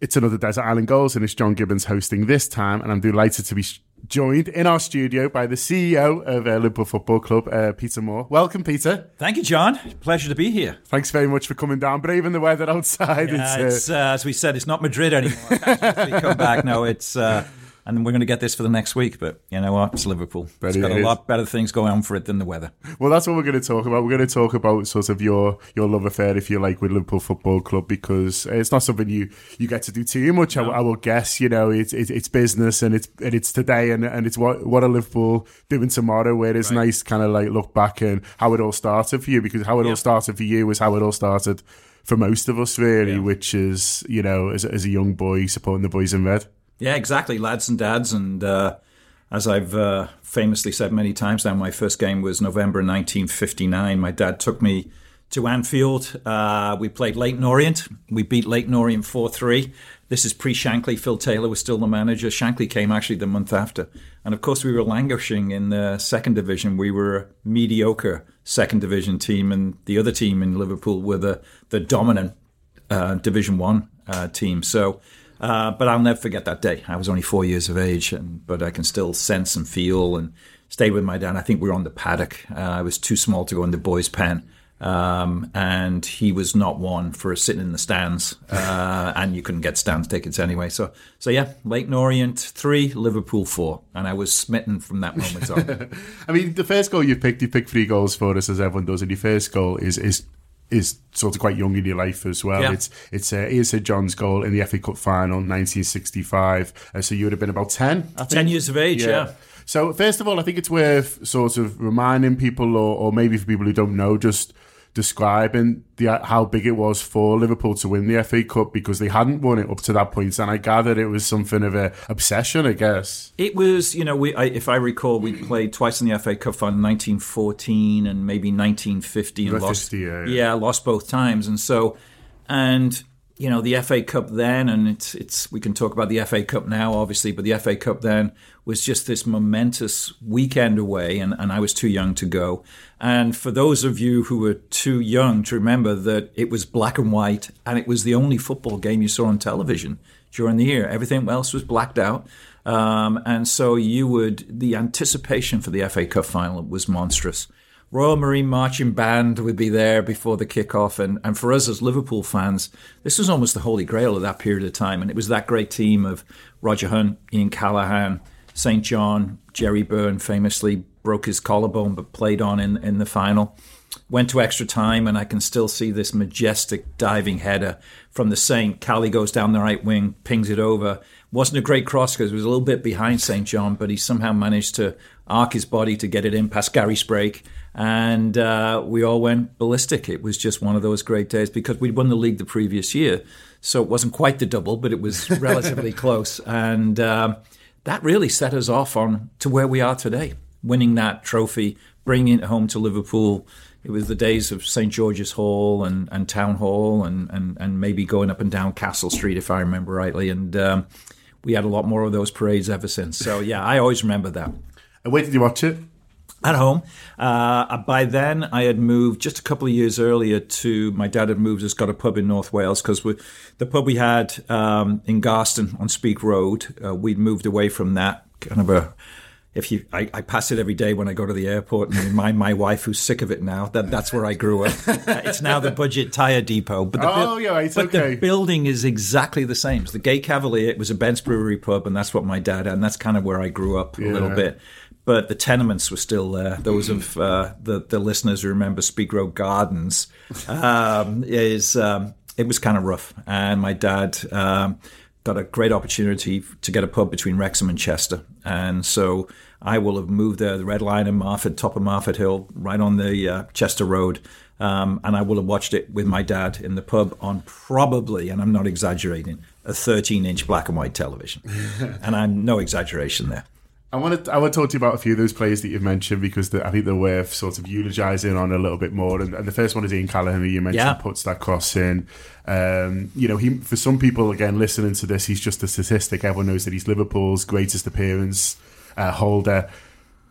It's another Desert Island Goals, and it's John Gibbons hosting this time, and I'm delighted to be joined in our studio by the CEO of uh, Liverpool Football Club, uh, Peter Moore. Welcome, Peter. Thank you, John. Pleasure to be here. Thanks very much for coming down. Braving the weather outside. Yeah, it's, it's uh, as we said, it's not Madrid anymore. come back now. It's uh, and we're going to get this for the next week. But you know what? It's Liverpool. But it's got it a lot better things going on for it than the weather. Well, that's what we're going to talk about. We're going to talk about sort of your your love affair, if you like, with Liverpool Football Club because it's not something you, you get to do too much. No. I, I, will guess. You know, it's it, it's business and it's and it's today and and it's what what are Liverpool doing tomorrow. Where it's right. nice, kind of like look back and how it all started for you because how it all started for you was how it all started for most of us, really, yeah. which is you know as as a young boy supporting the boys in red. Yeah, exactly. Lads and dads. And uh, as I've uh, famously said many times now, my first game was November 1959. My dad took me to Anfield. Uh, we played Leyton Orient. We beat Leyton Orient 4 3. This is pre Shankly. Phil Taylor was still the manager. Shankly came actually the month after. And of course, we were languishing in the second division. We were a mediocre second division team, and the other team in Liverpool were the, the dominant uh, Division One uh, team. So uh, but I'll never forget that day. I was only four years of age, and, but I can still sense and feel and stay with my dad. I think we were on the paddock. Uh, I was too small to go in the boys' pen. Um, and he was not one for sitting in the stands, uh, and you couldn't get stands tickets anyway. So, so yeah, Leyton Orient three, Liverpool four, and I was smitten from that moment on. I mean, the first goal you picked, you picked three goals for us, as everyone does, and your first goal is is is sort of quite young in your life as well. Yeah. It's it's uh, Ian St John's goal in the FA Cup final, 1965. Uh, so you would have been about 10, Ten years of age, yeah. yeah. So first of all, I think it's worth sort of reminding people, or, or maybe for people who don't know, just describing the how big it was for Liverpool to win the FA Cup because they hadn't won it up to that point, and I gathered it was something of a obsession. I guess it was. You know, we I, if I recall, we played twice in the FA Cup final, 1914 and maybe 1950, and lost. 50, yeah, yeah. yeah, lost both times, and so and you know the FA Cup then, and it's it's we can talk about the FA Cup now, obviously, but the FA Cup then was just this momentous weekend away, and, and I was too young to go. And for those of you who were too young to remember that it was black and white, and it was the only football game you saw on television during the year. Everything else was blacked out. Um, and so you would, the anticipation for the FA Cup final was monstrous. Royal Marine Marching Band would be there before the kickoff. And, and for us as Liverpool fans, this was almost the holy grail of that period of time. And it was that great team of Roger Hunt, Ian Callaghan, St. John, Gerry Byrne famously broke his collarbone but played on in, in the final. Went to extra time, and I can still see this majestic diving header from the Saint. Cali goes down the right wing, pings it over. Wasn't a great cross because it was a little bit behind St. John, but he somehow managed to arc his body to get it in past Gary Sprake and uh, we all went ballistic. It was just one of those great days because we'd won the league the previous year, so it wasn't quite the double, but it was relatively close, and um, that really set us off on to where we are today, winning that trophy, bringing it home to Liverpool. It was the days of St George's Hall and, and Town Hall, and, and, and maybe going up and down Castle Street, if I remember rightly, and. Um, we had a lot more of those parades ever since. So yeah, I always remember that. And where did you watch it? At home. Uh, by then, I had moved just a couple of years earlier to my dad had moved us got a pub in North Wales because the pub we had um, in Garston on Speke Road, uh, we'd moved away from that kind of a. If you, I, I, pass it every day when I go to the airport and remind my wife, who's sick of it now, that that's where I grew up. uh, it's now the Budget Tire Depot, but the, oh, yeah, it's but okay. the building is exactly the same. It's the Gay Cavalier. It was a Bent's Brewery pub, and that's what my dad had, and that's kind of where I grew up yeah. a little bit but the tenements were still there. Those of uh, the the listeners who remember Speke Road Gardens um, is um, it was kind of rough, and my dad um, got a great opportunity to get a pub between Wrexham and Chester, and so I will have moved there, the Red Lion in Marford, top of Marford Hill, right on the uh, Chester Road. Um, and I will have watched it with my dad in the pub on probably, and I'm not exaggerating, a 13 inch black and white television. and I'm no exaggeration there. I want to I want to talk to you about a few of those players that you've mentioned because the, I think they're worth sort of eulogising on a little bit more. And, and, the first one is Ian Callaghan, who you mentioned yeah. puts that cross in. Um, you know, he for some people again listening to this, he's just a statistic. Everyone knows that he's Liverpool's greatest appearance uh, holder.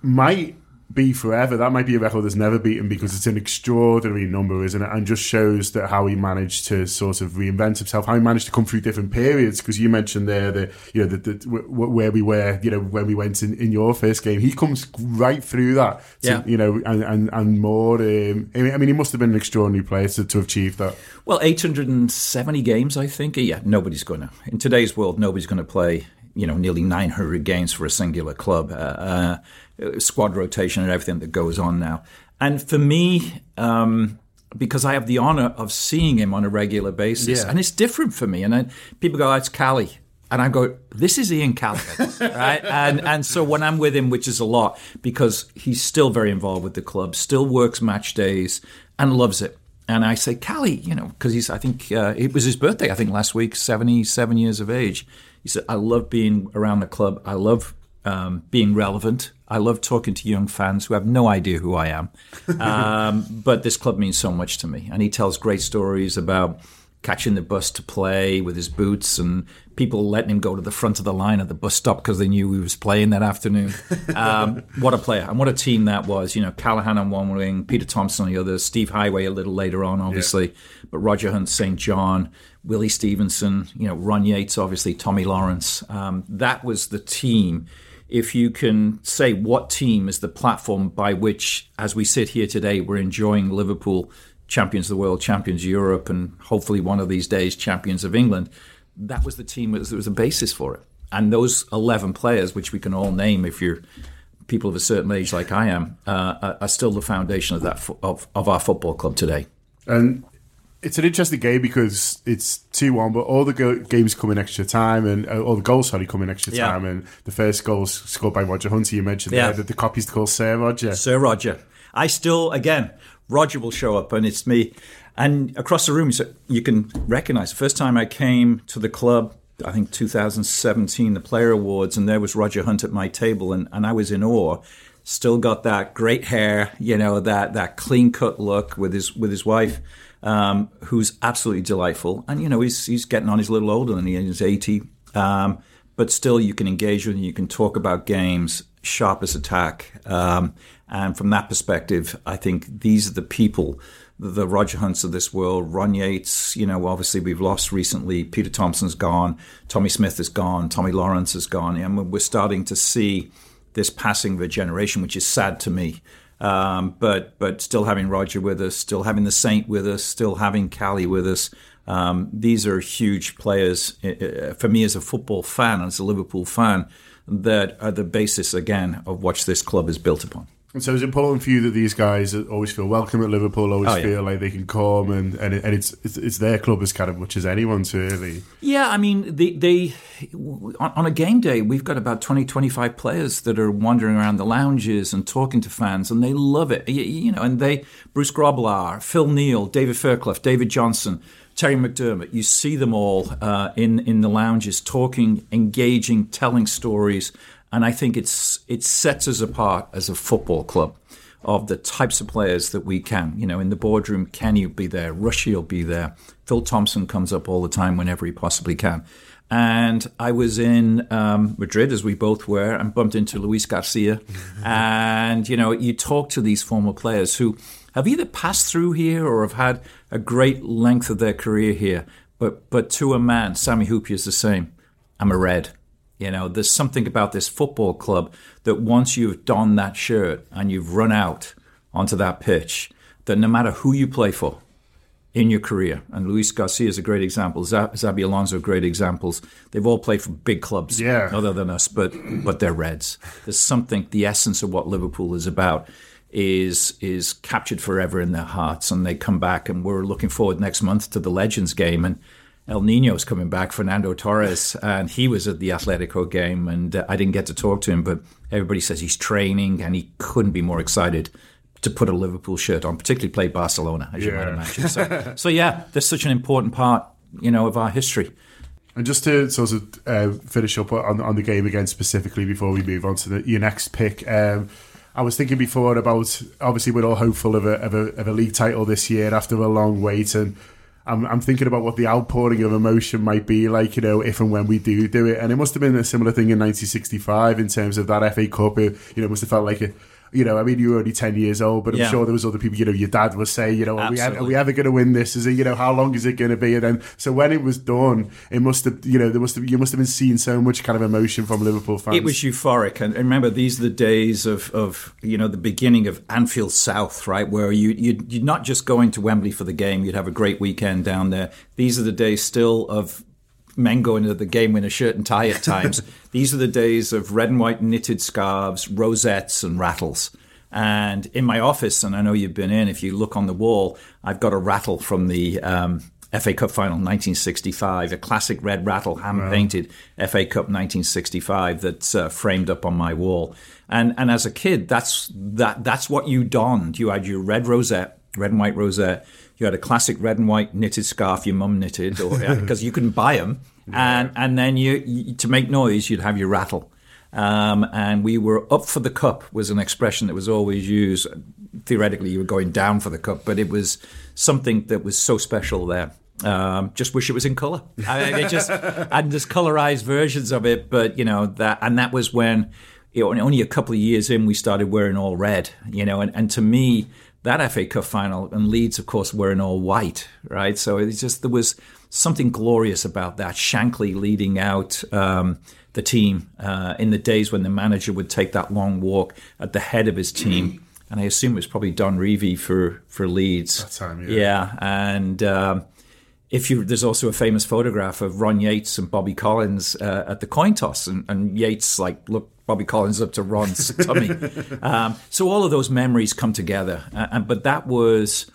Might be forever. That might be a record that's never beaten because it's an extraordinary number, isn't it? And just shows that how he managed to sort of reinvent himself, how he managed to come through different periods. Because you mentioned there that you know the, the, where we were, you know, when we went in, in your first game, he comes right through that. To, yeah. You know, and and, and more. Um, I mean, he must have been an extraordinary player to, to achieve that. Well, 870 games, I think. Yeah, nobody's going to in today's world. Nobody's going to play you know nearly 900 games for a singular club. Uh, uh, squad rotation and everything that goes on now. And for me, um, because I have the honor of seeing him on a regular basis, yeah. and it's different for me. And I, people go, oh, "It's Cali," and I go, "This is Ian Callaghan," right? And and so when I'm with him, which is a lot, because he's still very involved with the club, still works match days, and loves it. And I say, Cali, you know, because he's, I think uh, it was his birthday, I think last week, 77 years of age. He said, I love being around the club. I love um, being relevant. I love talking to young fans who have no idea who I am. Um, but this club means so much to me. And he tells great stories about catching the bus to play with his boots and people letting him go to the front of the line at the bus stop because they knew he was playing that afternoon. Um, what a player and what a team that was. You know, Callaghan on one wing, Peter Thompson on the other, Steve Heighway a little later on, obviously, yeah. but Roger Hunt, St. John, Willie Stevenson, you know, Ron Yeats, obviously, Tommy Lawrence. Um, that was the team if you can say what team is the platform by which, as we sit here today, we're enjoying Liverpool champions of the world, champions of Europe, and hopefully one of these days champions of England, that was the team that was, a basis for it. And those 11 players, which we can all name if you're people of a certain age like I am, uh, are still the foundation of that of, of our football club today. And it's an interesting game because it's 2 1, but all the go- games come in extra time, and uh, all the goals, sorry, come in extra yeah. time. And the first goal scored by Roger Hunter, you mentioned yeah. there, that the copy's called Sir Roger. Sir Roger. I still, again, Roger will show up, and it's me. And across the room, so you can recognize the first time I came to the club, I think 2017, the Player Awards, and there was Roger Hunt at my table, and, and I was in awe. Still got that great hair, you know, that that clean cut look with his with his wife um, who's absolutely delightful. And, you know, he's, he's getting on, he's a little older than he is, he's 80. Um, but still, you can engage with him, you can talk about games, sharp as attack. Um, and from that perspective, I think these are the people, the Roger Hunts of this world, Ron Yeats, you know, obviously we've lost recently. Peter Thompson's gone, Tommy Smith is gone, Tommy Lawrence is gone. And we're starting to see this passing of a generation, which is sad to me. Um, but but still having Roger with us, still having the Saint with us, still having Cali with us. Um, these are huge players uh, for me as a football fan, as a Liverpool fan, that are the basis again of what this club is built upon. And so it's important for you that these guys always feel welcome at Liverpool, always oh, yeah. feel like they can come, and and, it, and it's, it's, it's their club as kind of much as anyone's really. Yeah, I mean, they, they on a game day, we've got about 20, 25 players that are wandering around the lounges and talking to fans, and they love it. You, you know, and they Bruce Grobbelaar, Phil Neal, David Fairclough, David Johnson. Terry McDermott, you see them all uh, in in the lounges talking, engaging, telling stories, and I think it's it sets us apart as a football club of the types of players that we can. You know, in the boardroom, Kenny will be there, Rushy will be there, Phil Thompson comes up all the time whenever he possibly can. And I was in um, Madrid, as we both were, and bumped into Luis Garcia. and, you know, you talk to these former players who have either passed through here or have had a great length of their career here. But, but to a man, Sami Hyypiä is the same. I'm a red. You know, there's something about this football club that once you've donned that shirt and you've run out onto that pitch, that no matter who you play for in your career, and Luis Garcia is a great example, Xabi Alonso are great examples. They've all played for big clubs, yeah. other than us, but but they're Reds. There's something, the essence of what Liverpool is about is is captured forever in their hearts, and they come back, and we're looking forward next month to the Legends game, and El Nino's coming back, Fernando Torres, and he was at the Atletico game, and uh, I didn't get to talk to him, but everybody says he's training, and he couldn't be more excited to put a Liverpool shirt on, particularly play Barcelona, as yeah. you might imagine. So, so, yeah, that's such an important part, you know, of our history. And just to sort of uh, finish up on, on the game again specifically before we move on to the, your next pick, um, I was thinking before about obviously we're all hopeful of a, of a, of a league title this year after a long wait, and I'm, I'm thinking about what the outpouring of emotion might be like, you know, if and when we do do it. And it must have been a similar thing in 1965 in terms of that FA Cup. It, you know, must have felt like a you know, I mean, you were only 10 years old, but I'm yeah. sure there was other people, you know, your dad was saying, you know, are we, are we, ever going to win this? Is it, you know, how long is it going to be? And then, so when it was done, it must have, you know, there must have, you must have been seeing so much kind of emotion from Liverpool fans. It was euphoric. And remember, these are the days of, of you know, the beginning of Anfield South, right? Where you, you, you're not just going to Wembley for the game, you'd have a great weekend down there. These are the days still of men going to the game in a shirt and tie at times. These are the days of red and white knitted scarves, rosettes, and rattles. And in my office, and I know you've been in, if you look on the wall, I've got a rattle from the um, FA Cup final 1965, a classic red rattle, hand painted wow. FA Cup 1965 that's uh, framed up on my wall. And and as a kid, that's that that's what you donned. You had your red rosette, red and white rosette. You had a classic red and white knitted scarf your mum knitted, because you couldn't buy them. Yeah. And and then you, you to make noise, you'd have your rattle. Um, and we were up for the cup was an expression that was always used. Theoretically, you were going down for the cup, but it was something that was so special there. Um, just wish it was in color. I mean, just and there's colorized versions of it, but you know that, and that was when you know, only a couple of years in we started wearing all red. You know, and, and to me that FA Cup final and Leeds, of course, were in all white, right? So it's just there was something glorious about that. Shankly leading out. Um, the team uh, in the days when the manager would take that long walk at the head of his team. And I assume it was probably Don Revie for, for Leeds. That time, yeah. Yeah. And um, if you, there's also a famous photograph of Ron Yeats and Bobby Collins uh, at the coin toss. And, and Yeats, like, look, Bobby Collins up to Ron's tummy. Um, so all of those memories come together. Uh, and, but that was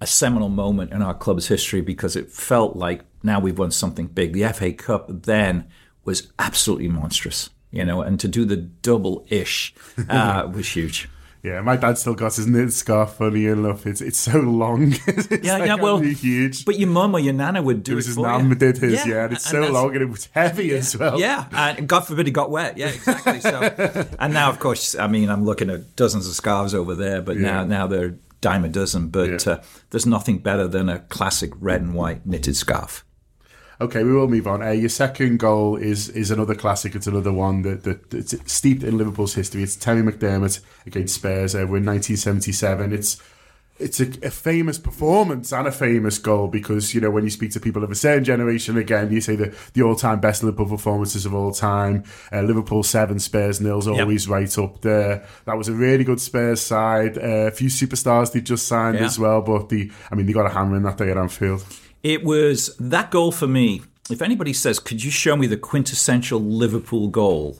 a seminal moment in our club's history because it felt like now we've won something big. The FA Cup then was absolutely monstrous, you know, and to do the double ish uh, was huge. Yeah, my dad still got his knit scarf. Funny enough, it's it's so long. it's yeah, like yeah, well, huge. But your mum or your nana would do it. Was it his nan did his, yeah, yeah and it's and so long and it was heavy yeah, as well. Yeah, and God forbid it got wet. Yeah, exactly. So, and now, of course, I mean, I'm looking at dozens of scarves over there, but yeah. now now they're dime a dozen. But uh, there's nothing better than a classic red and white knitted scarf. Okay, we will move on. Uh, your second goal is is another classic. It's another one that, that it's steeped in Liverpool's history. It's Terry McDermott against Spurs over in 1977. It's it's a, a, famous performance and a famous goal because you know when you speak to people of a certain generation again, you say the the all time best Liverpool performances of all time. Uh, Liverpool seven, Spurs nils, always yep. right up there. That was a really good Spurs side. Uh, a few superstars they just signed yeah. as well, but the I mean they got a hammer in that day at Anfield. It was that goal for me. If anybody says, "Could you show me the quintessential Liverpool goal?"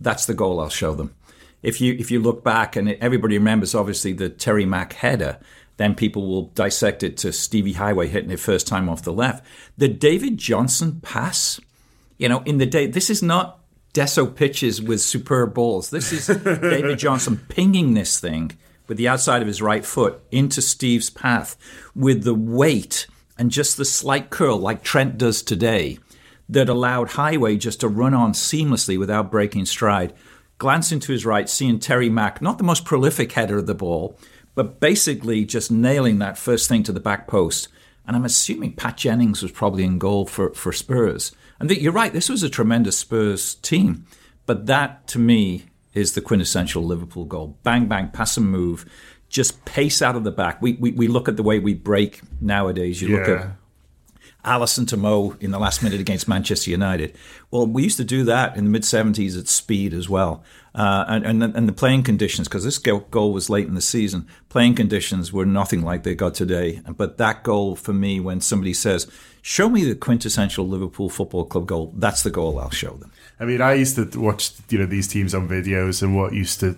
That's the goal I'll show them. If you if you look back and everybody remembers obviously the Terry Mack header, then people will dissect it to Stevie Heighway hitting it first time off the left. The David Johnson pass, you know, in the day this is not Deso pitches with superb balls. This is David Johnson pinging this thing with the outside of his right foot into Steve's path with the weight and just the slight curl like Trent does today that allowed Heighway just to run on seamlessly without breaking stride. Glancing to his right, seeing Terry Mack, not the most prolific header of the ball, but basically just nailing that first thing to the back post. And I'm assuming Pat Jennings was probably in goal for, for Spurs. And you're right, this was a tremendous Spurs team. But that, to me, is the quintessential Liverpool goal. Bang, bang, pass and move just pace out of the back. We, we, we look at the way we break nowadays. You yeah. look at Alisson to Mo in the last minute against Manchester United. Well, we used to do that in the mid 70s at speed as well. Uh, and, and, and the playing conditions, because this goal was late in the season, playing conditions were nothing like they got today. But that goal for me, when somebody says, show me the quintessential Liverpool Football Club goal, that's the goal I'll show them. I mean, I used to watch you know these teams on videos, and what used to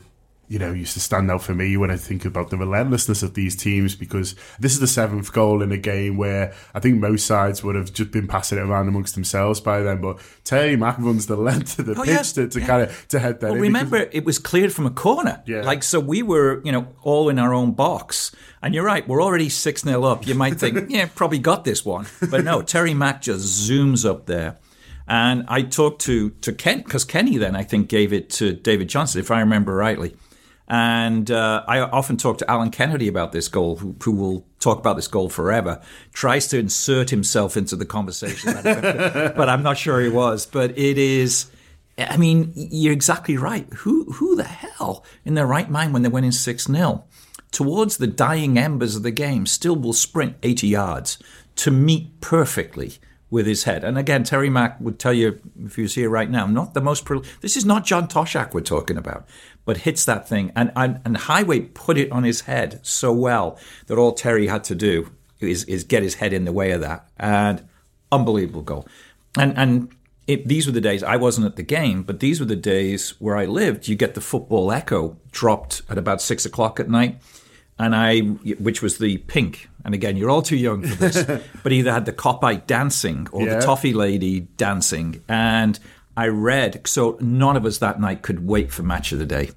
you know, used to stand out for me when I think about the relentlessness of these teams because this is the seventh goal in a game where I think most sides would have just been passing it around amongst themselves by then. But Terry Mack runs the length of the oh, pitch yeah, to, to yeah. kind of to head that. Well, remember, it was cleared from a corner. Yeah. Like so, we were you know all in our own box. And you're right, we're already 6 0 up. You might think, yeah, probably got this one. But no, Terry Mack just zooms up there And I talked to to Ken because Kenny then I think gave it to David Johnson, if I remember rightly. And uh, I often talk to Alan Kennedy about this goal, who, who, will talk about this goal forever. Tries to insert himself into the conversation, but I'm not sure he was. But it is. I mean, you're exactly right. Who who the hell in their right mind when they're winning six 0 towards the dying embers of the game still will sprint 80 yards to meet perfectly with his head. And again, Terry Mack would tell you, if he was here right now, not the most. Pro- this is not John Toshack we're talking about, but hits that thing. And, and, and Heighway put it on his head so well that all Terry had to do is, is get his head in the way of that. And unbelievable goal. And, and it, these were the days I wasn't at the game, but these were the days where I lived. You get the football echo dropped at about six o'clock at night and I, which was the pink. And again, you're all too young for this, but either had the Kopite dancing or yeah. the toffee lady dancing. And I read, so none of us that night could wait for match of the day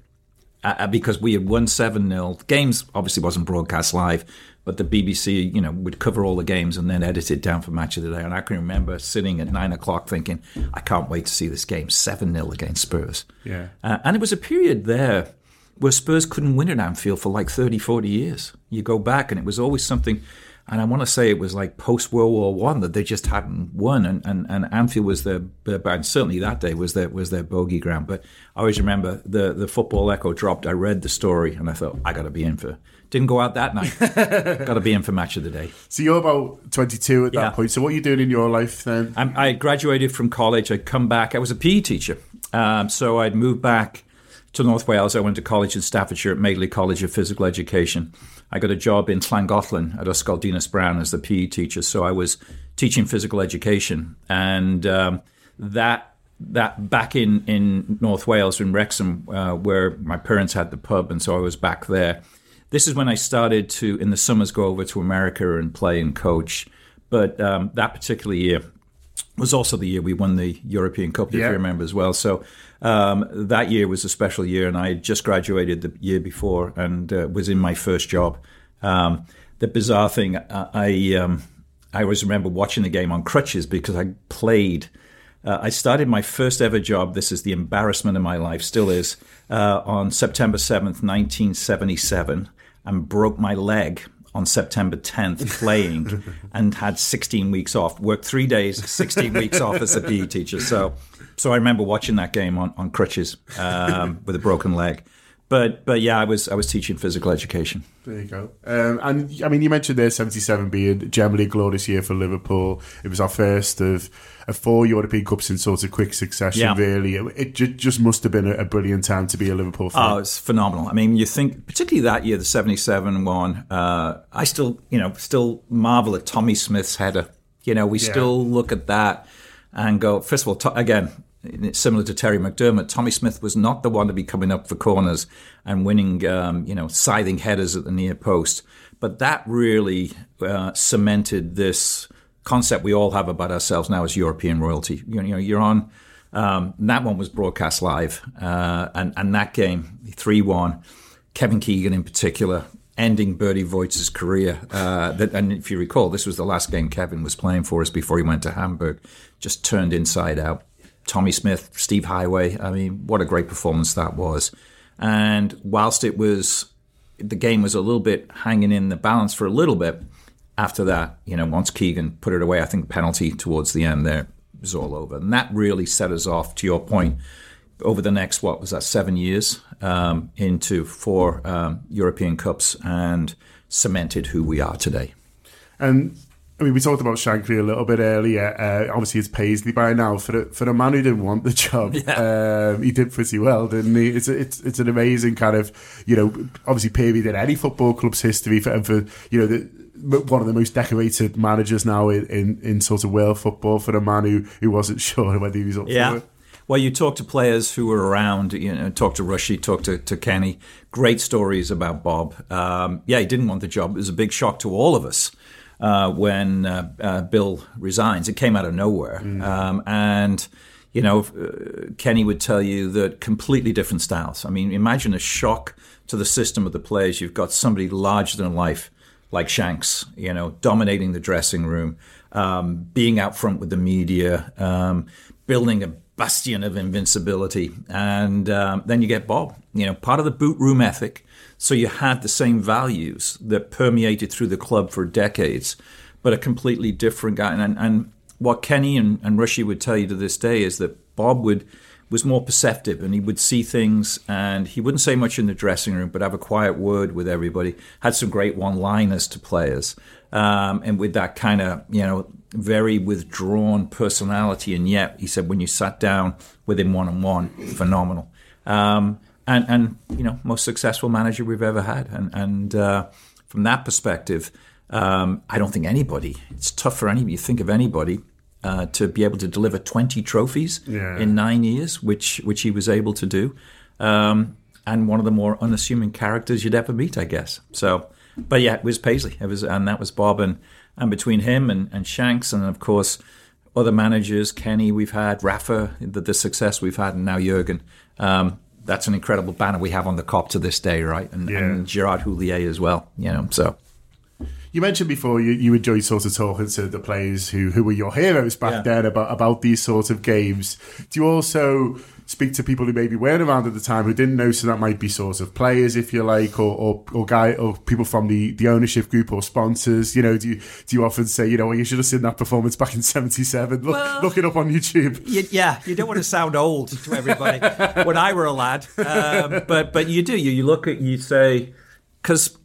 uh, uh because we had won 7 0. Games obviously wasn't broadcast live, but the BBC, you know, would cover all the games and then edit it down for match of the day. And I can remember sitting at nine o'clock thinking, I can't wait to see this game 7 0 against Spurs. Yeah. Uh, and it was a period there where Spurs couldn't win at Anfield for like 30, 40 years. You go back and it was always something, and I want to say it was like post World War One that they just hadn't won, and, and, and Anfield was their, and certainly that day was their was their bogey ground. But I always remember the the football echo dropped. I read the story and I thought I got to be in for. Didn't go out that night. got to be in for match of the day. So you're about 22 at yeah. that point. So what are you doing in your life then? I'm, i graduated from college. I'd come back. I was a PE teacher, um, so I'd moved back to North Wales. I went to college in Staffordshire at Madeley College of Physical Education. I got a job in Llangollen at Ysgol Brown as the PE teacher. So I was teaching physical education, and um, that that back in in North Wales in Wrexham, uh, where my parents had the pub, and so I was back there. This is when I started to, in the summers, go over to America and play and coach. But um, that particular year was also the year we won the European Cup, if yeah. you remember as well. So um, that year was a special year, and I had just graduated the year before and uh, was in my first job. Um, the bizarre thing, I I, um, I always remember watching the game on crutches because I played. Uh, I started my first ever job. This is the embarrassment of my life, still is, uh, on September 7th, 1977, and broke my leg on September 10th playing and had 16 weeks off. Worked three days, 16 weeks off as a PE teacher. So, so I remember watching that game on, on crutches um, with a broken leg. But but yeah, I was I was teaching physical education. There you go. Um, and I mean, you mentioned there seventy seven being generally a glorious year for Liverpool. It was our first of, of four European Cups in sort of quick succession. Yeah. Really, it, it, just must have been a, a, brilliant time to be a Liverpool fan. Oh, it's phenomenal. I mean, you think particularly that year, the seventy seven one. Uh, I still you know still marvel at Tommy Smith's header. You know, we yeah. still look at that and go. First of all, to, again, similar to Terry McDermott, Tommy Smith was not the one to be coming up for corners and winning, um, you know, scything headers at the near post. But that really uh, cemented this concept we all have about ourselves now as European royalty. You know, you're on. Um, that one was broadcast live, uh, and and that game, three one. Kevin Keegan in particular, ending Berti Vogts' career. Uh, that, and if you recall, this was the last game Kevin was playing for us before he went to Hamburg. Just turned inside out. Tommy Smith, Steve Heighway. I mean, what a great performance that was. And whilst it was, the game was a little bit hanging in the balance for a little bit, after that, you know, once Keegan put it away, I think penalty towards the end there was all over. And that really set us off, to your point, over the next, what was that, seven years um, into four um, European Cups and cemented who we are today. And I mean, we talked about Shankly a little bit earlier. Uh, obviously, it's Paisley by now. For a, for a man who didn't want the job, yeah. um, he did pretty well, didn't he? It's, it's it's an amazing kind of, you know, obviously Paisley in any football club's history for, and for you know, the, one of the most decorated managers now in, in, in, sort of world football for a man who, who wasn't sure whether he was up yeah. for it. Well, you talk to players who were around, you know, talk to Rushy, talk to, to Kenny. Great stories about Bob. Um, yeah, he didn't want the job. It was a big shock to all of us uh, when uh, uh, Bill resigns. It came out of nowhere. Mm. Um, and, you know, uh, Kenny would tell you that completely different styles. I mean, imagine a shock to the system of the players. You've got somebody larger than life like Shanks, you know, dominating the dressing room, um, being out front with the media, um, building a bastion of invincibility. And um, then you get Bob, you know, part of the boot room ethic. So you had the same values that permeated through the club for decades, but a completely different guy. And, and what Kenny and, and would tell you to this day is that Bob would was more perceptive and he would see things and he wouldn't say much in the dressing room but have a quiet word with everybody had some great one liners to players um, and with that kind of you know very withdrawn personality and yet he said when you sat down with him one on one phenomenal um, and and you know most successful manager we've ever had and and uh, from that perspective um, I don't think anybody it's tough for anybody you think of anybody uh, to be able to deliver 20 trophies yeah. in nine years, which which he was able to do, um, and one of the more unassuming characters you'd ever meet, I guess. So, but yeah, it was Paisley, it was, and that was Bob, and and between him and, and Shanks, and of course other managers, Kenny, we've had Rafa, the, the success we've had, and now Jurgen. Um, that's an incredible banner we have on the Kop to this day, right? And, yeah. and Gerard Houllier as well, you know. So you mentioned before you, you enjoyed sort of talking to the players who, who were your heroes back yeah. then about, about these sorts of games. Do you also speak to people who maybe weren't around at the time who didn't know, so that might be sort of players, if you like, or, or, or guy or people from the, the ownership group or sponsors. You know, do you do you often say, you know, well, you should have seen that performance back in '77? Look, well, look it up on YouTube. You, yeah, you don't want to sound old to everybody. when I were a lad, um, but but you do. You you look at you say because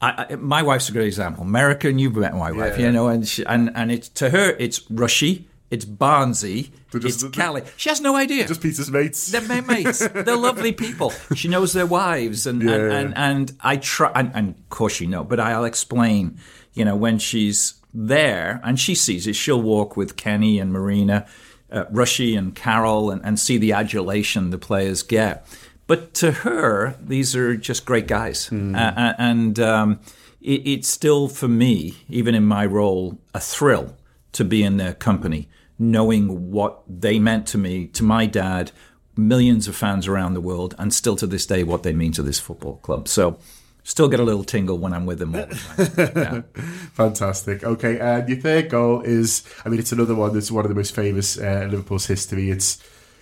I, I, my wife's a great example. American, you've met my wife, yeah. you know, and she, and and it's to her, it's Rushy, it's Barnsey, just, it's Kelly. She has no idea. Just Peter's mates. They're my mates. They're lovely people. She knows their wives, and yeah. and, and, and, I try, and, and of course she know, but I'll explain. You know, when she's there and she sees it, she'll walk with Kenny and Marina, uh, Rushy and Carol, and, and see the adulation the players get. But to her, these are just great guys. Mm. Uh, and um, it, it's still, for me, even in my role, a thrill to be in their company, knowing what they meant to me, to my dad, millions of fans around the world, and still to this day, what they mean to this football club. So, still get a little tingle when I'm with them all the time. Yeah. Fantastic. Okay, and your third goal is, I mean, it's another one that's one of the most famous uh, Liverpool's history. It's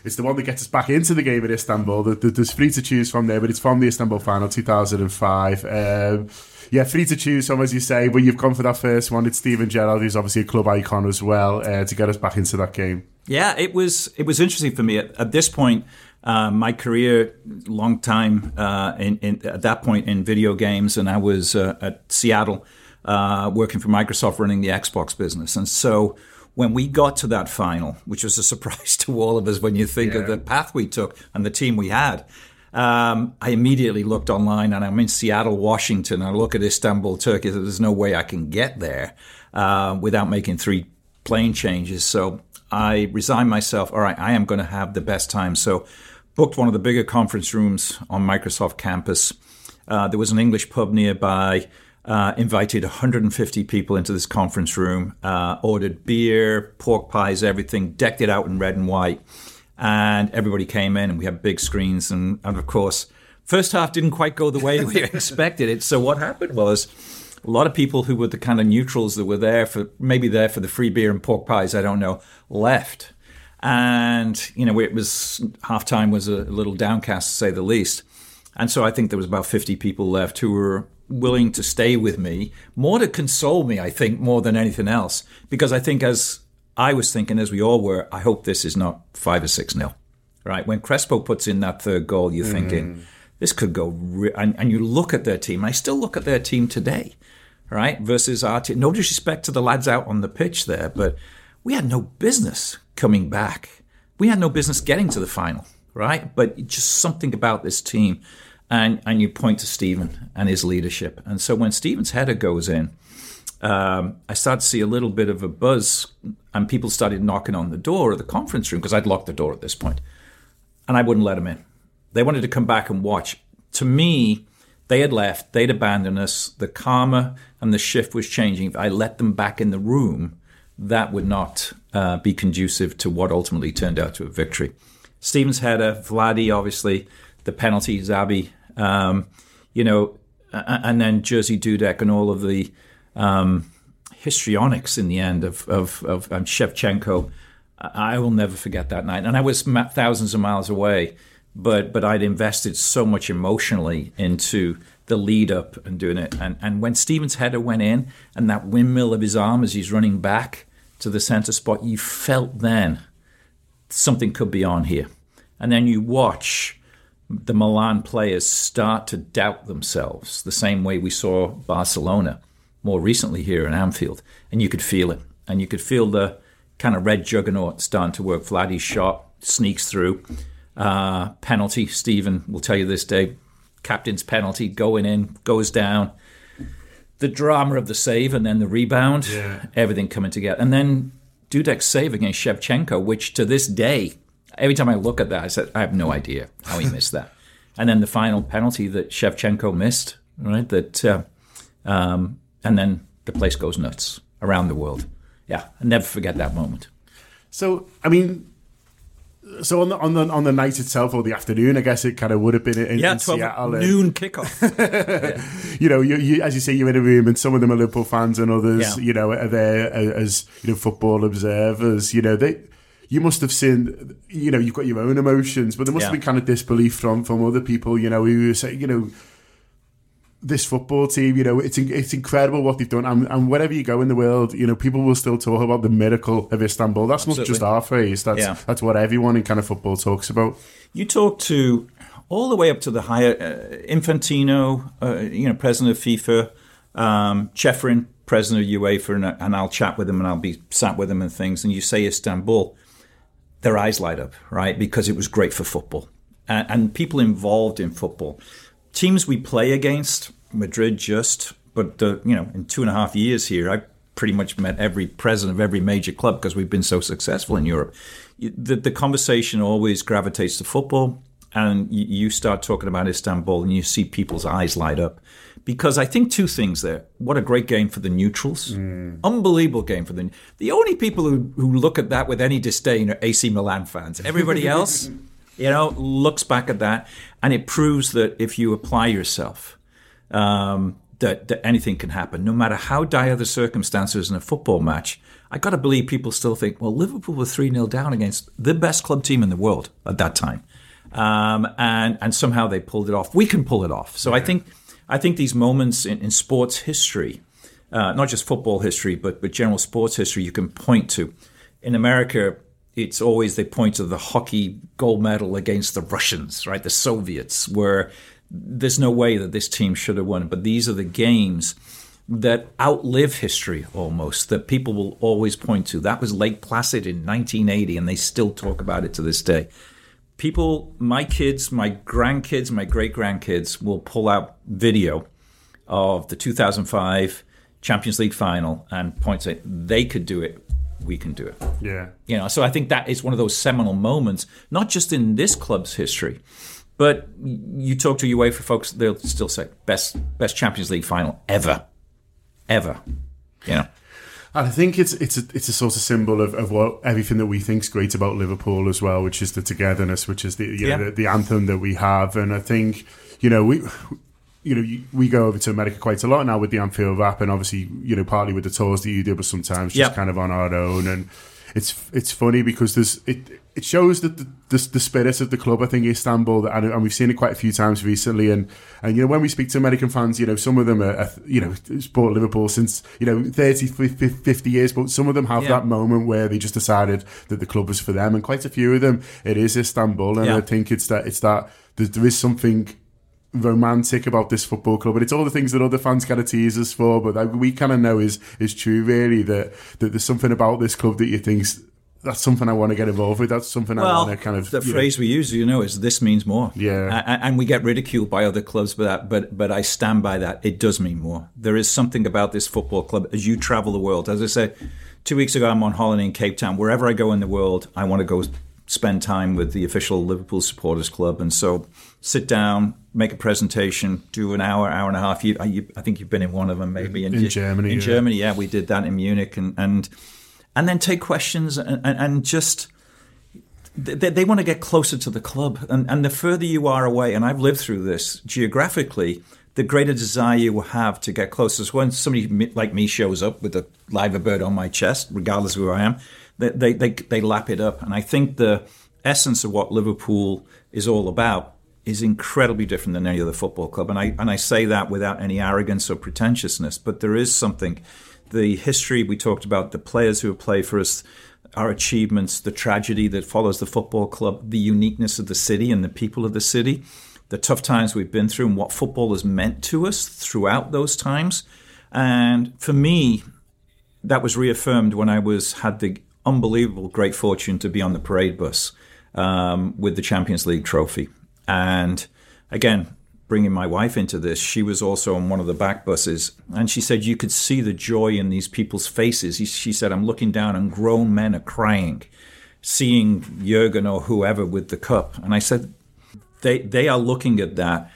it's the one that gets us back into the game in Istanbul. There's three to choose from there, but it's from the Istanbul final 2005. Um, yeah, free to choose from, as you say, but you've gone for that first one. It's Steven Gerrard, who's obviously a club icon as well, uh, to get us back into that game. Yeah, it was it was interesting for me at, at this point. Uh, my career, long time uh, in, in, at that point in video games, and I was uh, at Seattle uh, working for Microsoft, running the Xbox business, and so when we got to that final, which was a surprise to all of us when you think yeah. of the path we took and the team we had, um, I immediately looked online and I'm in Seattle, Washington. I look at Istanbul, Turkey. There's no way I can get there uh, without making three plane changes. So I resigned myself. All right, I am going to have the best time. So booked one of the bigger conference rooms on Microsoft campus. Uh, there was an English pub nearby uh, invited 150 people into this conference room, uh, ordered beer, pork pies, everything, decked it out in red and white. And everybody came in, and we had big screens. And, and of course, first half didn't quite go the way we expected it. So what happened was a lot of people who were the kind of neutrals that were there for maybe there for the free beer and pork pies, I don't know, left. And you know, it was halftime was a little downcast to say the least. And so I think there was about 50 people left who were willing to stay with me, more to console me, I think, more than anything else. Because I think, as I was thinking, as we all were, I hope this is not five or six nil. Right? When Crespo puts in that third goal, you're mm. thinking, this could go. Re-. And, and you look at their team, I still look at their team today, right? Versus our team. No disrespect to the lads out on the pitch there, but we had no business coming back. We had no business getting to the final, right? But just something about this team and and you point to Steven and his leadership. And so when Steven's header goes in, um, I started to see a little bit of a buzz, and people started knocking on the door of the conference room because I'd locked the door at this point, and I wouldn't let them in. They wanted to come back and watch. To me, they had left, they'd abandoned us. The karma and the shift was changing. If I let them back in the room, that would not uh, be conducive to what ultimately turned out to a victory. Steven's header, Vladdy, obviously, the penalty, Xabi um, you know, and then Jerzy Dudek and all of the um, histrionics in the end of, of, of um, Shevchenko. I will never forget that night. And I was thousands of miles away, but but I'd invested so much emotionally into the lead up and doing it. And and when Steven's header went in and that windmill of his arm as he's running back to the center spot, you felt then something could be on here. And then you watch the Milan players start to doubt themselves, the same way we saw Barcelona more recently here in Anfield. And you could feel it. And you could feel the kind of red juggernaut starting to work. Vladdy's shot sneaks through. Uh, penalty, Steven will tell you this day, captain's penalty going in, goes down. The drama of the save and then the rebound, yeah. everything coming together. And then Dudek's save against Shevchenko, which to this day, every time I look at that, I said, I have no idea how he missed that. And then the final penalty that Shevchenko missed, right? That, uh, um, and then the place goes nuts around the world. Yeah, I never forget that moment. So, I mean, so on the on the on the night itself or the afternoon, I guess it kind of would have been in, yeah, in 12 Seattle. noon kickoff. yeah. You know, you, you, as you say, you're in a room, and some of them are Liverpool fans, and others, yeah. you know, are there as you know football observers. You know, they you must have seen, you know, you've got your own emotions, but there must yeah. have been kind of disbelief from from other people, you know, who say, you know, this football team, you know, it's it's incredible what they've done, and, and wherever you go in the world, you know, people will still talk about the miracle of Istanbul. That's Absolutely. not just our phrase; that's yeah. that's what everyone in kind of football talks about. You talk to all the way up to the higher uh, Infantino, uh, you know, president of FIFA, um, president of UEFA, and, and I'll chat with him and I'll be sat with him and things. And you say Istanbul, their eyes light up, right? Because it was great for football and, and people involved in football teams we play against, Madrid just, but uh, you know, in two and a half years here, I've pretty much met every president of every major club because we've been so successful in Europe. The, the conversation always gravitates to football, and you start talking about Istanbul, and you see people's eyes light up. Because I think two things there. What a great game for the neutrals. Mm. Unbelievable game for the the only people who, who look at that with any disdain are AC Milan fans. Everybody else you know, looks back at that, and it proves that if you apply yourself, um, that, that anything can happen, no matter how dire the circumstances in a football match. I got to believe people still think, well, Liverpool were 3 0 down against the best club team in the world at that time. Um, and, and somehow they pulled it off. We can pull it off. So yeah. I think I think these moments in, in sports history, uh, not just football history, but, but general sports history, you can point to. In America, it's always they point to the hockey gold medal against the Russians, right? The Soviets, where there's no way that this team should have won. But these are the games that outlive history almost, that people will always point to. That was Lake Placid in 1980, and they still talk about it to this day. People, my kids, my grandkids, my great grandkids will pull out video of the 2005 Champions League final and point to they could do it we can do it. Yeah. You know, so I think that is one of those seminal moments, not just in this club's history, but you talk to UEFA folks, they'll still say best best Champions League final ever, ever. You know. And I think it's it's a, it's a sort of symbol of, of what everything that we think is great about Liverpool as well, which is the togetherness, which is the you know, yeah. the, the anthem that we have, and I think you know we you know, we go over to America quite a lot now with the Anfield Wrap, and obviously, you know, partly with the tours that you do, but sometimes just kind of on our own. And it's it's funny because there's it it shows that the, the, the spirit of the club. I think Istanbul, and, and, we've seen it quite a few times recently. And and you know, when we speak to American fans, you know, some of them are, are you know support Liverpool since you know 30, 50 years, but some of them have yeah. that moment where they just decided that the club was for them, and quite a few of them, it is Istanbul, and yeah. I think it's that it's that there is something romantic about this football club, but it's all the things that other fans kind of tease us for. But we kind of know is is true, really, that that there's something about this club that you think that's something I want to get involved with. That's something well, I want to kind of. The phrase know. we use, you know, is "this means more." Yeah, and, and we get ridiculed by other clubs for that, but but I stand by that. It does mean more. There is something about this football club as you travel the world. As I said, two weeks ago, I'm on holiday in Cape Town. Wherever I go in the world, I want to go spend time with the official Liverpool supporters club, and so sit down, make a presentation, do an hour, hour and a half. You, you, I think you've been in one of them, maybe in, in Germany. In yeah. Germany, yeah, we did that in Munich, and and and then take questions and, and, and just. They, they, want to get closer to the club, and, and the further you are away, and I've lived through this geographically, the greater desire you will have to get closer. So when somebody like me shows up with a Liver bird on my chest, regardless of who I am, they, they, they, they lap it up. And I think the essence of what Liverpool is all about is incredibly different than any other football club. And I, and I say that without any arrogance or pretentiousness, but there is something. The history we talked about, the players who have played for us, our achievements, the tragedy that follows the football club, the uniqueness of the city and the people of the city, the tough times we've been through, and what football has meant to us throughout those times. And for me, that was reaffirmed when I was had the unbelievable great fortune to be on the parade bus um, with the Champions League trophy. And again, bringing my wife into this, she was also on one of the back buses, and she said you could see the joy in these people's faces. She said, "I'm looking down, and grown men are crying, seeing Jurgen or whoever with the cup." And I said, "They they are looking at that,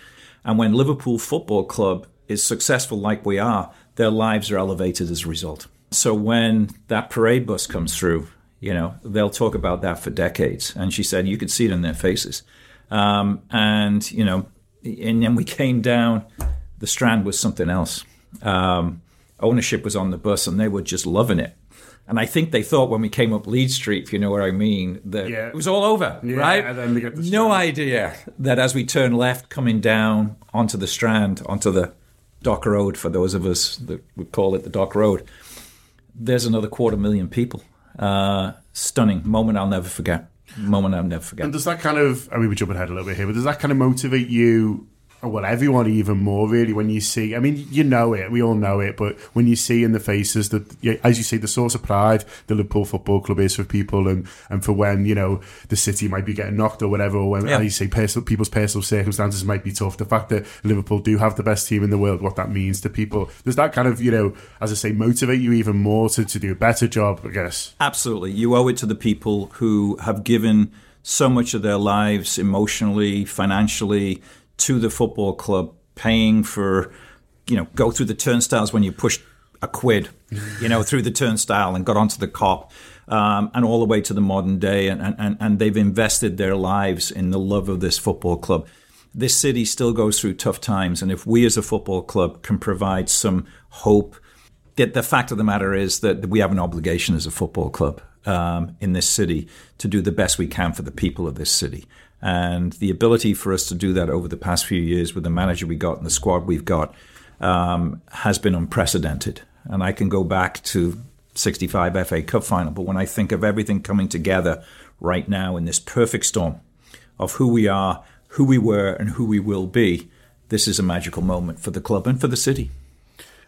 and when Liverpool Football Club is successful like we are, their lives are elevated as a result." So when that parade bus comes through, you know, they'll talk about that for decades. And she said you could see it in their faces. Um, and you know, and then we came down. The Strand was something else. Um, ownership was on the bus, and they were just loving it. And I think they thought when we came up Leeds Street, if you know what I mean, that yeah. it was all over, yeah, right? no idea that as we turn left, coming down onto the Strand, onto the Dock Road, for those of us that would call it the Dock Road, there's another quarter million people. Uh, stunning moment I'll never forget. Moment I'll never forget. And does that kind of, I mean, we're jumping ahead a little bit here, but does that kind of motivate you well, everyone even more really when you see. I mean, you know it, we all know it, but when you see in the faces that, as you say, the source of pride the Liverpool Football Club is for people, and and for when you know the city might be getting knocked or whatever, or when, yeah. as you say, personal, people's personal circumstances might be tough. The fact that Liverpool do have the best team in the world, what that means to people, does that kind of you know, as I say, motivate you even more to to do a better job? I guess absolutely. You owe it to the people who have given so much of their lives emotionally, financially to the football club, paying for, you know, go through the turnstiles when you pushed a quid, you know, through the turnstile and got onto the Kop, um, and all the way to the modern day. And, and, and they've invested their lives in the love of this football club. This city still goes through tough times. And if we as a football club can provide some hope, that the fact of the matter is that we have an obligation as a football club um, in this city to do the best we can for the people of this city. And the ability for us to do that over the past few years with the manager we got and the squad we've got um, has been unprecedented. And I can go back to 65 FA Cup final, but when I think of everything coming together right now in this perfect storm of who we are, who we were, and who we will be, this is a magical moment for the club and for the city.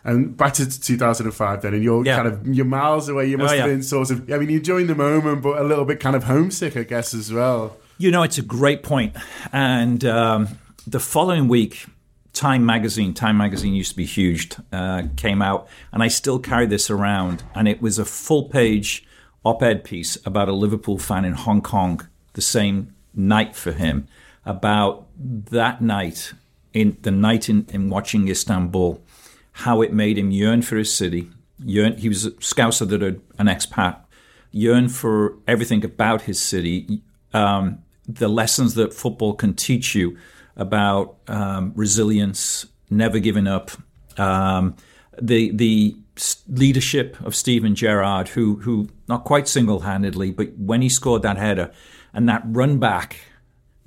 And back to 2005 then, and you're yeah. kind of you're miles away. You must oh, have been sort of. I mean, you're enjoying the moment, but a little bit kind of homesick, I guess, as well. You know, it's a great point. And um, the following week, Time magazine, Time magazine used to be huge, uh, came out, and I still carry this around. And it was a full page op ed piece about a Liverpool fan in Hong Kong, the same night for him, about that night, in the night in, in watching Istanbul, how it made him yearn for his city. Yearn, he was a scouser that an expat, yearn for everything about his city, um, the lessons that football can teach you about um, resilience, never giving up, um, the the leadership of Steven Gerrard, who who not quite single handedly, but when he scored that header and that run back,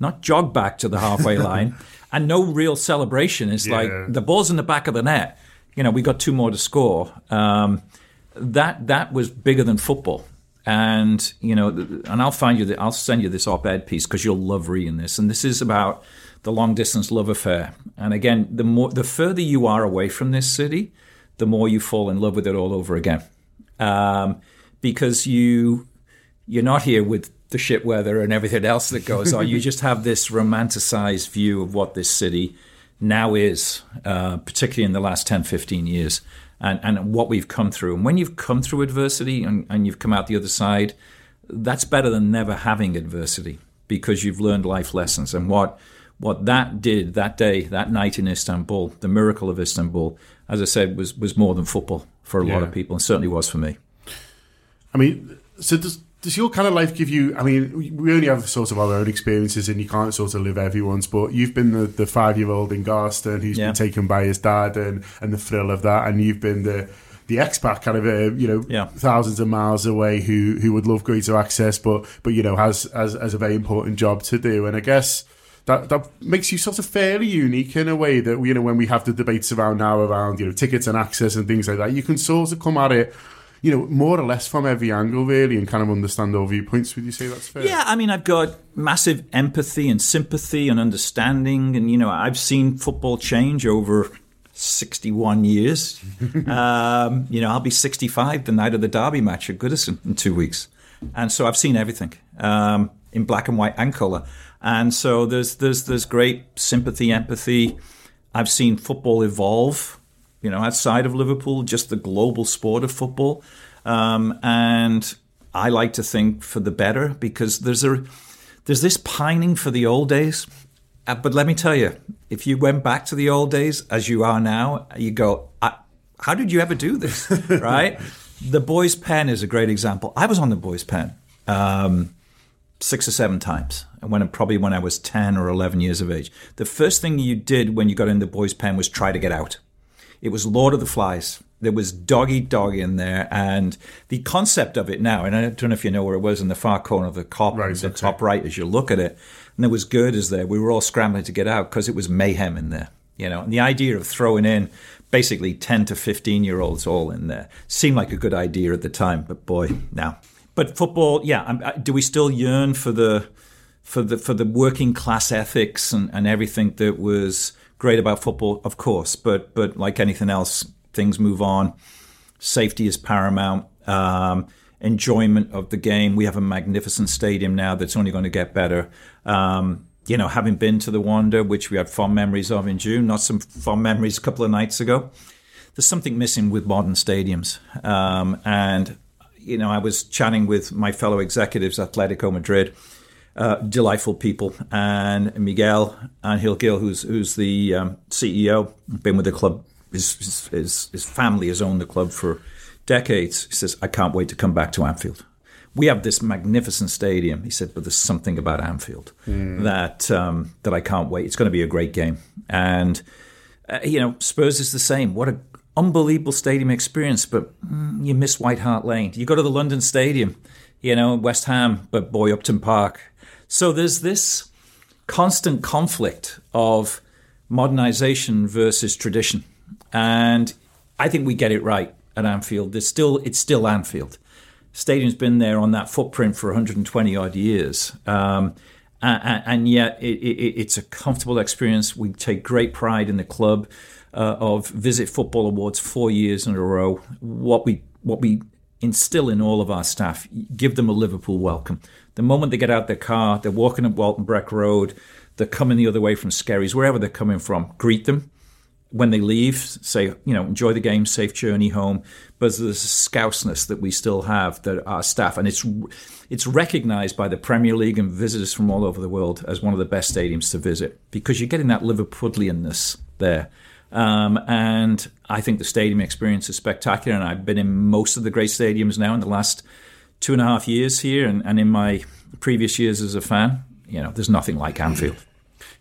not jog back to the halfway line, and no real celebration. It's yeah. like the ball's in the back of the net. You know, we got two more to score. Um, that that was bigger than football and you know, and I'll find you. The, I'll send you this op-ed piece because you'll love reading this. And this is about the long distance love affair. And again, the more, the further you are away from this city, the more you fall in love with it all over again, um, because you you're not here with the shit weather and everything else that goes on. you just have this romanticized view of what this city now is, uh, particularly in the last 10, 15 years and, and what we've come through. And when you've come through adversity and, and you've come out the other side, that's better than never having adversity because you've learned life lessons. And what what that did that day, that night in Istanbul, the miracle of Istanbul, as I said, was was more than football for a yeah. lot of people, and certainly was for me. I mean, so does does your kind of life give you? I mean, we only have sort of our own experiences, and you can't sort of live everyone's. But you've been the, the five year old in Garston who's yeah. been taken by his dad, and and the thrill of that, and you've been the the expat kind of uh, you know yeah. thousands of miles away who who would love greater access, but but you know has has, has a very important job to do. And I guess that that makes you sort of fairly unique in a way that you know when we have the debates around now around you know tickets and access and things like that, you can sort of come at it you know, more or less from every angle, really, and kind of understand all viewpoints. Would you say that's fair? Yeah, I mean, I've got massive empathy and sympathy and understanding, and you know, I've seen football change over 61 years. um, you know, I'll be 65 the night of the Derby match at Goodison in two weeks, and so I've seen everything um, in black and white and color, and so there's there's there's great sympathy, empathy. I've seen football evolve you know, outside of Liverpool, just the global sport of football. Um, and I like to think for the better because there's a there's this pining for the old days. Uh, but let me tell you, if you went back to the old days as you are now, you go, how did you ever do this? right? The boys' pen is a great example. I was on the boys' pen um, six or seven times, and when probably when I was ten or eleven years of age. The first thing you did when you got in the boys' pen was try to get out. It was Lord of the Flies. There was dog eat dog in there, and the concept of it now. And I don't know if you know where it was in the far corner of the Kop, right, the okay. top right, as you look at it. And there was girders there. We were all scrambling to get out because it was mayhem in there. You know, and the idea of throwing in basically 10 to 15 year olds all in there seemed like a good idea at the time, but boy, now. But football, yeah, um, uh, do we still yearn for the for the for the working class ethics and, and everything that was great about football, of course, but but like anything else, things move on. Safety is paramount. Um, enjoyment of the game. We have a magnificent stadium now that's only going to get better. Um, you know, having been to the Wanda, which we had fond memories of in June, not some fond memories a couple of nights ago. There's something missing with modern stadiums, um, and you know, I was chatting with my fellow executives, at Atletico Madrid uh, delightful people. And Miguel Angel Gil, who's who's the um, CEO, been with the club. His, his, his family has owned the club for decades. He says, "I can't wait to come back to Anfield." We have this magnificent stadium. He said, but there's something about Anfield mm. that um, that I can't wait. It's going to be a great game, and uh, you know, Spurs is the same. What a unbelievable stadium experience, but mm, you miss White Hart Lane. You go to the London Stadium, you know, West Ham, but boy, Upton Park so there's this constant conflict of modernization versus tradition. And I think we get it right at Anfield. There's still it's still Anfield. Stadium's been there on that footprint for 120 odd years. Um, and, and, yet it, it, it's a comfortable experience. We take great pride in the club uh, of Visit Football Awards four years in a row. What we what we instill in all of our staff, give them a Liverpool welcome. The moment they get out their car, they're walking up Walton Breck Road, they're coming the other way from Skerries, wherever they're coming from, greet them. When they leave, say, you know, enjoy the game, safe journey home. But there's a scouseness that we still have that our staff, and it's it's recognised by the Premier League and visitors from all over the world as one of the best stadiums to visit because you're getting that Liverpudlianness there. Um, and I think the stadium experience is spectacular. And I've been in most of the great stadiums now in the last two and a half years here, and, and in my previous years as a fan, you know, there's nothing like Anfield.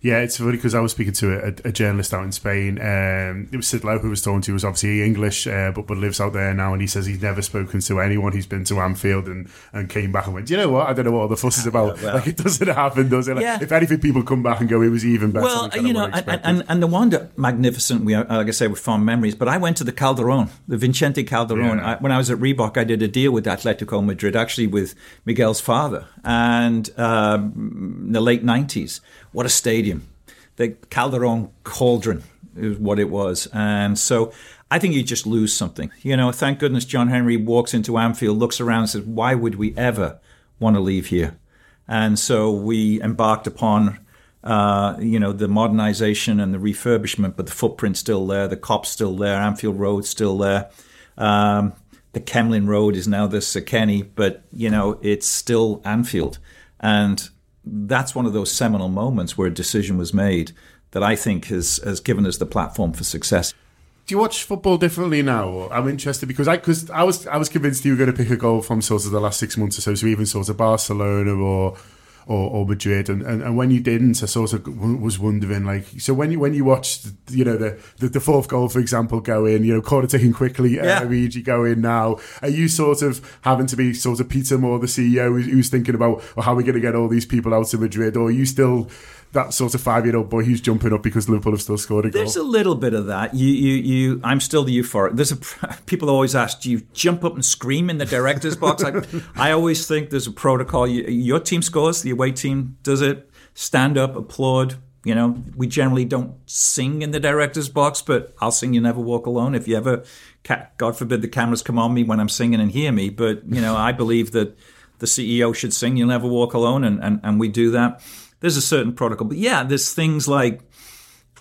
Yeah, it's funny because I was speaking to a, a, journalist out in Spain. Um, it was Sid Lowe who was talking to. He was obviously English, uh, but but lives out there now, and he says he's never spoken to anyone who's been to Anfield and, and came back and went, you know what? I don't know what all the fuss is about. well, like it doesn't happen, does it? Like, yeah. If anything, people come back and go, it was even better. Well, you know, and, and, and the Wanda magnificent. We like I say, with fond memories. But I went to the Calderon, the Vicente Calderon. Yeah. I, when I was at Reebok, I did a deal with Atletico Madrid, actually with Miguel's father, and um, in the late nineties. What a stadium! the Calderon cauldron is what it was. And so I think you just lose something. You know, thank goodness John Henry walks into Anfield, looks around and says, why would we ever want to leave here? And so we embarked upon, uh, you know, the modernization and the refurbishment, but the footprint's still there, the Kop's still there, Anfield Road's still there. Um, the Kemlyn Road is now the Sir Kenny, but, you know, it's still Anfield. And that's one of those seminal moments where a decision was made that I think has has given us the platform for success. Do you watch football differently now? I'm interested because I because I was I was convinced you were going to pick a goal from sort of the last six months or so, so even sort of Barcelona or or, or Madrid. And, and, and when you didn't, I sort of was wondering, like, so when you when you watched, you know, the, the, the fourth goal, for example, go in, you know, quarter taking quickly, yeah. uh, go in now, are you sort of having to be sort of Peter Moore, the CEO, who's, who's thinking about well, how are we going to get all these people out to Madrid, or are you still that sort of five year old boy who's jumping up because Liverpool have still scored a goal. There's a little bit of that. You, you, you. I'm still the euphoric. There's a people always ask, do you jump up and scream in the director's box? I, I always think there's a protocol. You, your team scores, the away team does it. Stand up, applaud. You know, we generally don't sing in the director's box, but I'll sing "You Never Walk Alone" if you ever. God forbid the cameras come on me when I'm singing and hear me, but you know, I believe that the CEO should sing "You'll Never Walk Alone," and, and, and we do that there's a certain protocol. But yeah, there's things like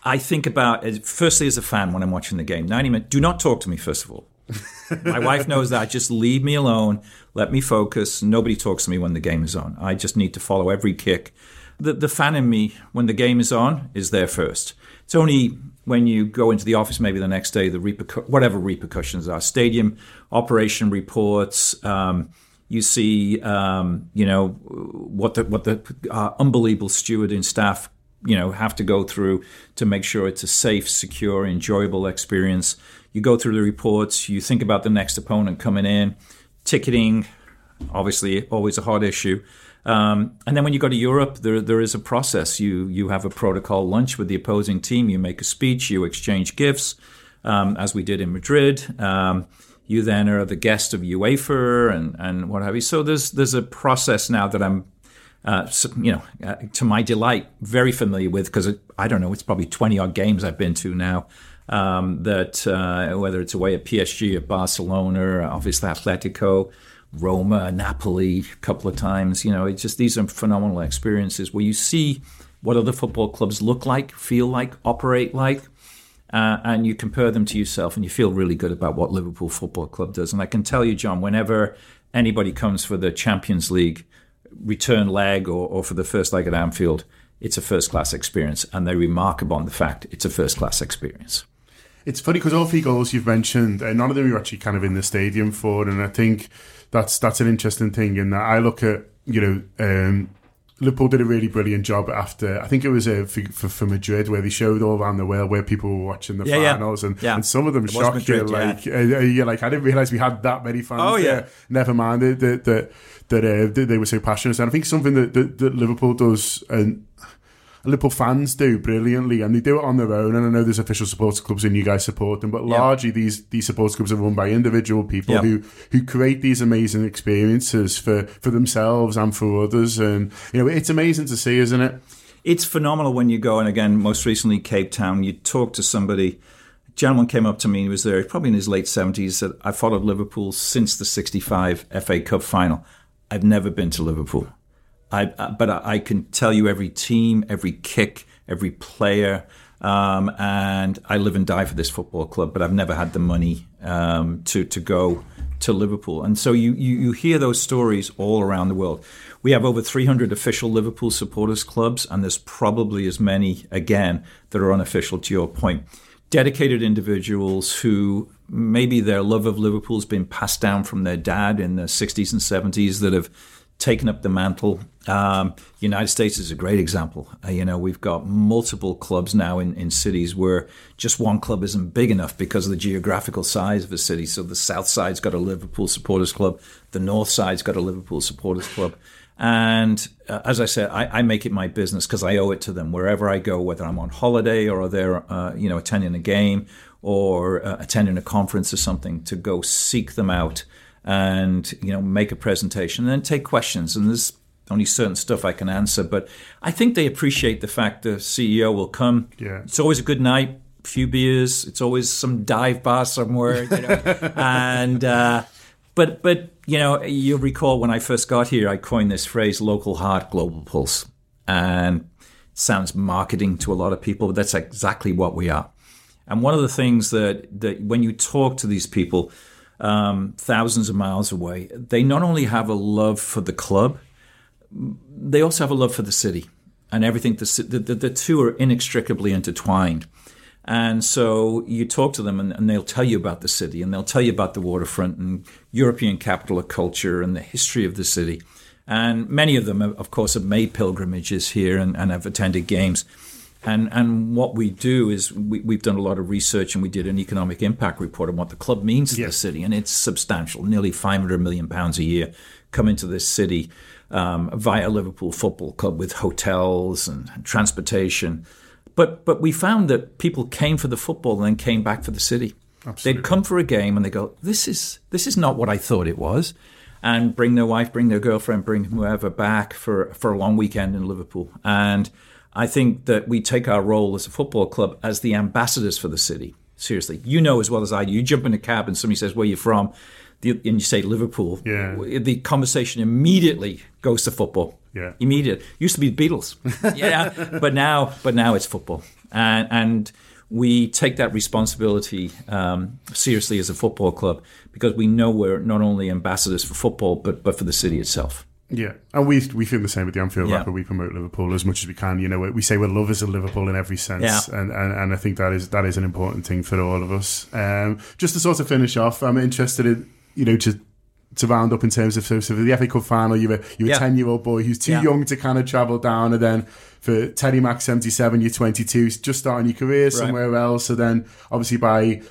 I think about firstly as a fan when I'm watching the game. 90 minutes. Do not talk to me first of all. My wife knows that. Just leave me alone. Let me focus. Nobody talks to me when the game is on. I just need to follow every kick. The, the fan in me, when the game is on, is there first. It's only when you go into the office, maybe the next day, the repercu- whatever repercussions are, stadium operation reports, um, you see, um, you know, what the what the uh, unbelievable steward and staff, you know, have to go through to make sure it's a safe, secure, enjoyable experience. You go through the reports. You think about the next opponent coming in, ticketing, obviously always a hard issue. Um, and then when you go to Europe, there there is a process. You you have a protocol lunch with the opposing team. You make a speech. You exchange gifts, um, as we did in Madrid. Um, you then are the guest of UEFA and, and what have you. So there's there's a process now that I'm, uh, you know, uh, to my delight, very familiar with because I don't know, it's probably 20 odd games I've been to now. Um, that uh, whether it's away at PSG, at Barcelona, obviously Atletico, Roma, Napoli, a couple of times. You know, it's just these are phenomenal experiences where you see what other football clubs look like, feel like, operate like uh, and you compare them to yourself, and you feel really good about what Liverpool Football Club does. And I can tell you, John, whenever anybody comes for the Champions League return leg or, or for the first leg at Anfield, it's a first class experience, and they remark upon the fact it's a first class experience. It's funny because all three goals you've mentioned, uh, none of them you're actually kind of in the stadium for, and I think that's that's an interesting thing. In that I look at you know um, Liverpool did a really brilliant job after. I think it was uh, for, for, Madrid where they showed all around the world where people were watching the yeah, finals, yeah. And, yeah. and some of them shocked Madrid, you. Like, yeah. Uh, you're like, I didn't realize we had that many fans. Oh yeah. There. Never mind that that that, uh, they were so passionate. And I think something that, that, that Liverpool does and Liverpool fans do brilliantly, and they do it on their own. And I know there's official supporter clubs, and you guys support them, but largely these these supporter clubs are run by individual people who who create these amazing experiences for for themselves and for others. And you know, it's amazing to see, isn't it? It's phenomenal when you go, and again, most recently Cape Town. You talk to somebody. A gentleman came up to me. He was there, probably in his late seventies. Said, "I followed Liverpool since the '65 FA Cup final. I've never been to Liverpool." I, uh, but I can tell you every team, every kick, every player. Um, and I live and die for this football club, but I've never had the money um, to to go to Liverpool. And so you, you, you hear those stories all around the world. We have over 300 official Liverpool supporters clubs, and there's probably as many again that are unofficial. To your point, dedicated individuals who maybe their love of Liverpool has been passed down from their dad in the 60s and 70s that have taken up the mantle. Um, United States is a great example. Uh, you know, we've got multiple clubs now in, in cities where just one club isn't big enough because of the geographical size of a city. So the South Side's got a Liverpool supporters club, the North Side's got a Liverpool supporters club. And uh, as I said, I, I, make it my business because I owe it to them wherever I go, whether I'm on holiday or they're, uh, you know, attending a game or uh, attending a conference or something, to go seek them out and you know make a presentation and then take questions. And there's only certain stuff I can answer, but I think they appreciate the fact the CEO will come. Yeah, it's always a good night, a few beers. It's always some dive bar somewhere, you know, and. Uh, but but you know you'll recall when I first got here, I coined this phrase "local heart, global pulse," and sounds marketing to a lot of people, but that's exactly what we are. And one of the things that that when you talk to these people, um, thousands of miles away, they not only have a love for the club, they also have a love for the city and everything. The, the, the two are inextricably intertwined. And so you talk to them and, and, they'll tell you about the city and they'll tell you about the waterfront and European capital of culture and the history of the city. And many of them, of course, have made pilgrimages here and, and have attended games. And and what we do is we, we've done a lot of research and we did an economic impact report on what the club means to yes. the city, and it's substantial. Nearly 500 million pounds a year come into this city um, via Liverpool Football Club with hotels and, and transportation. But but we found that people came for the football and then came back for the city. Absolutely. They'd come for a game and they go, "This is this is not what I thought it was," and bring their wife, bring their girlfriend, bring whoever back for for a long weekend in Liverpool. And I think that we take our role as a football club as the ambassadors for the city. Seriously, you know as well as I do. You jump in a cab and somebody says, "Where you from?" and you say Liverpool. Yeah. The conversation immediately goes to football. Yeah. Immediate. Used to be the Beatles. yeah. But now, but now it's football, and and we take that responsibility um, seriously as a football club because we know we're not only ambassadors for football, but but for the city itself. Yeah, and we we feel the same with the Anfield yeah. Wrap. We promote Liverpool as much as we can. You know, we say we're lovers of Liverpool in every sense, yeah. and, and and I think that is that is an important thing for all of us. Um, just to sort of finish off, I'm interested in you know to to round up in terms of so, so for the FA Cup final, you're a you're a ten year old boy who's too yeah. young to kind of travel down, and then for Teddy Mack seventy seven, you're twenty two, just starting your career somewhere right. else. So then, obviously by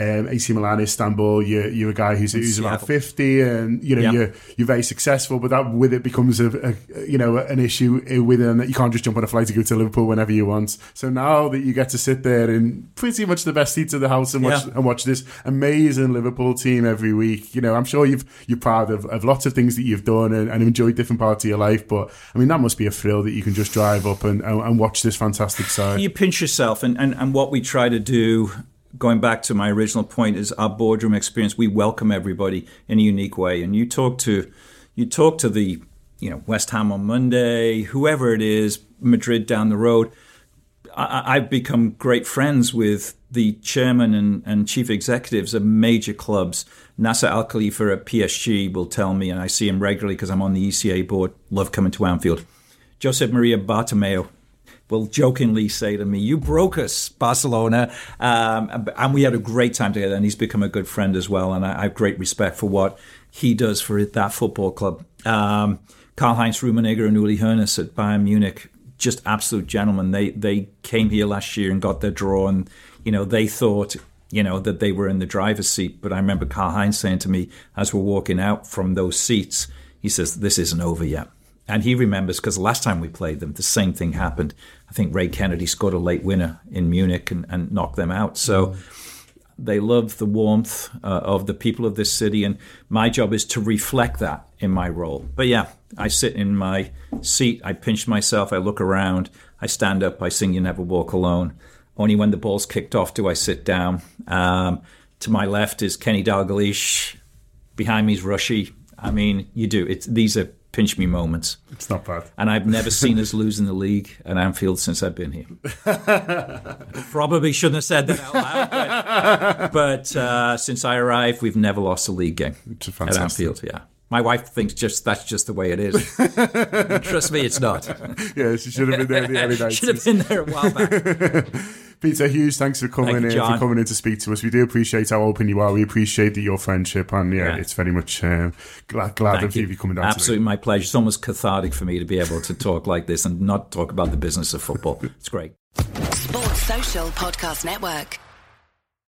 um, AC Milan, Istanbul, you're, you're a guy who's, who's about 50 and, you know, you're, you're very successful, but that with it becomes a, a, you know, an issue within that you can't just jump on a flight to go to Liverpool whenever you want. So now that you get to sit there in pretty much the best seats of the house and watch, yeah. and watch this amazing Liverpool team every week, you know, I'm sure you've, you're proud of, of lots of things that you've done and, and enjoyed different parts of your life. But I mean, that must be a thrill that you can just drive up and, and, and watch this fantastic side. You pinch yourself and, and, and what we try to do going back to my original point is our boardroom experience we welcome everybody in a unique way and you talk to you talk to the you know west ham on monday whoever it is madrid down the road I, have become great friends with the chairman and, and chief executives of major clubs. Nasser Al Khelaifi at PSG will tell me, and I see him regularly because I'm on the ECA board. Love coming to Anfield. Josep Maria Bartomeu will jokingly say to me, "You broke us, Barcelona," um, and we had a great time together. And he's become a good friend as well, and I, have great respect for what he does for that football club. Um, Karl Heinz Rummenigge and Uli Hoeneß at Bayern Munich, just absolute gentlemen. They they came here last year and got their draw, and you know they thought you know that they were in the driver's seat. But I remember Karl Heinz saying to me as we're walking out from those seats, he says, "This isn't over yet." And he remembers because the last time we played them, the same thing happened. I think Ray Kennedy scored a late winner in Munich and, and knocked them out. So they love the warmth uh, of the people of this city, and my job is to reflect that in my role. But yeah, I sit in my seat, I pinch myself, I look around, I stand up, I sing "You Never Walk Alone." Only when the ball's kicked off do I sit down. Um, to my left is Kenny Dalglish. Behind me is Rushy. I mean, you do. It's these are pinch me moments. It's not bad. And I've never seen us lose in the league at Anfield since I've been here. Probably shouldn't have said that out loud, but, but uh, since I arrived, we've never lost a league game at Anfield. Yeah. My wife thinks just that's just the way it is. Trust me, it's not. Yeah, she should have been there in the early 90s. should have been there a while back. Peter Hughes, thanks for coming Thank in, you, for coming in to speak to us. We do appreciate how open you are. We appreciate your friendship, and yeah, yeah. it's very much uh, glad, glad of you. you coming down. Absolutely, my pleasure. It's almost cathartic for me to be able to talk like this and not talk about the business of football. It's great. Sports Social Podcast Network.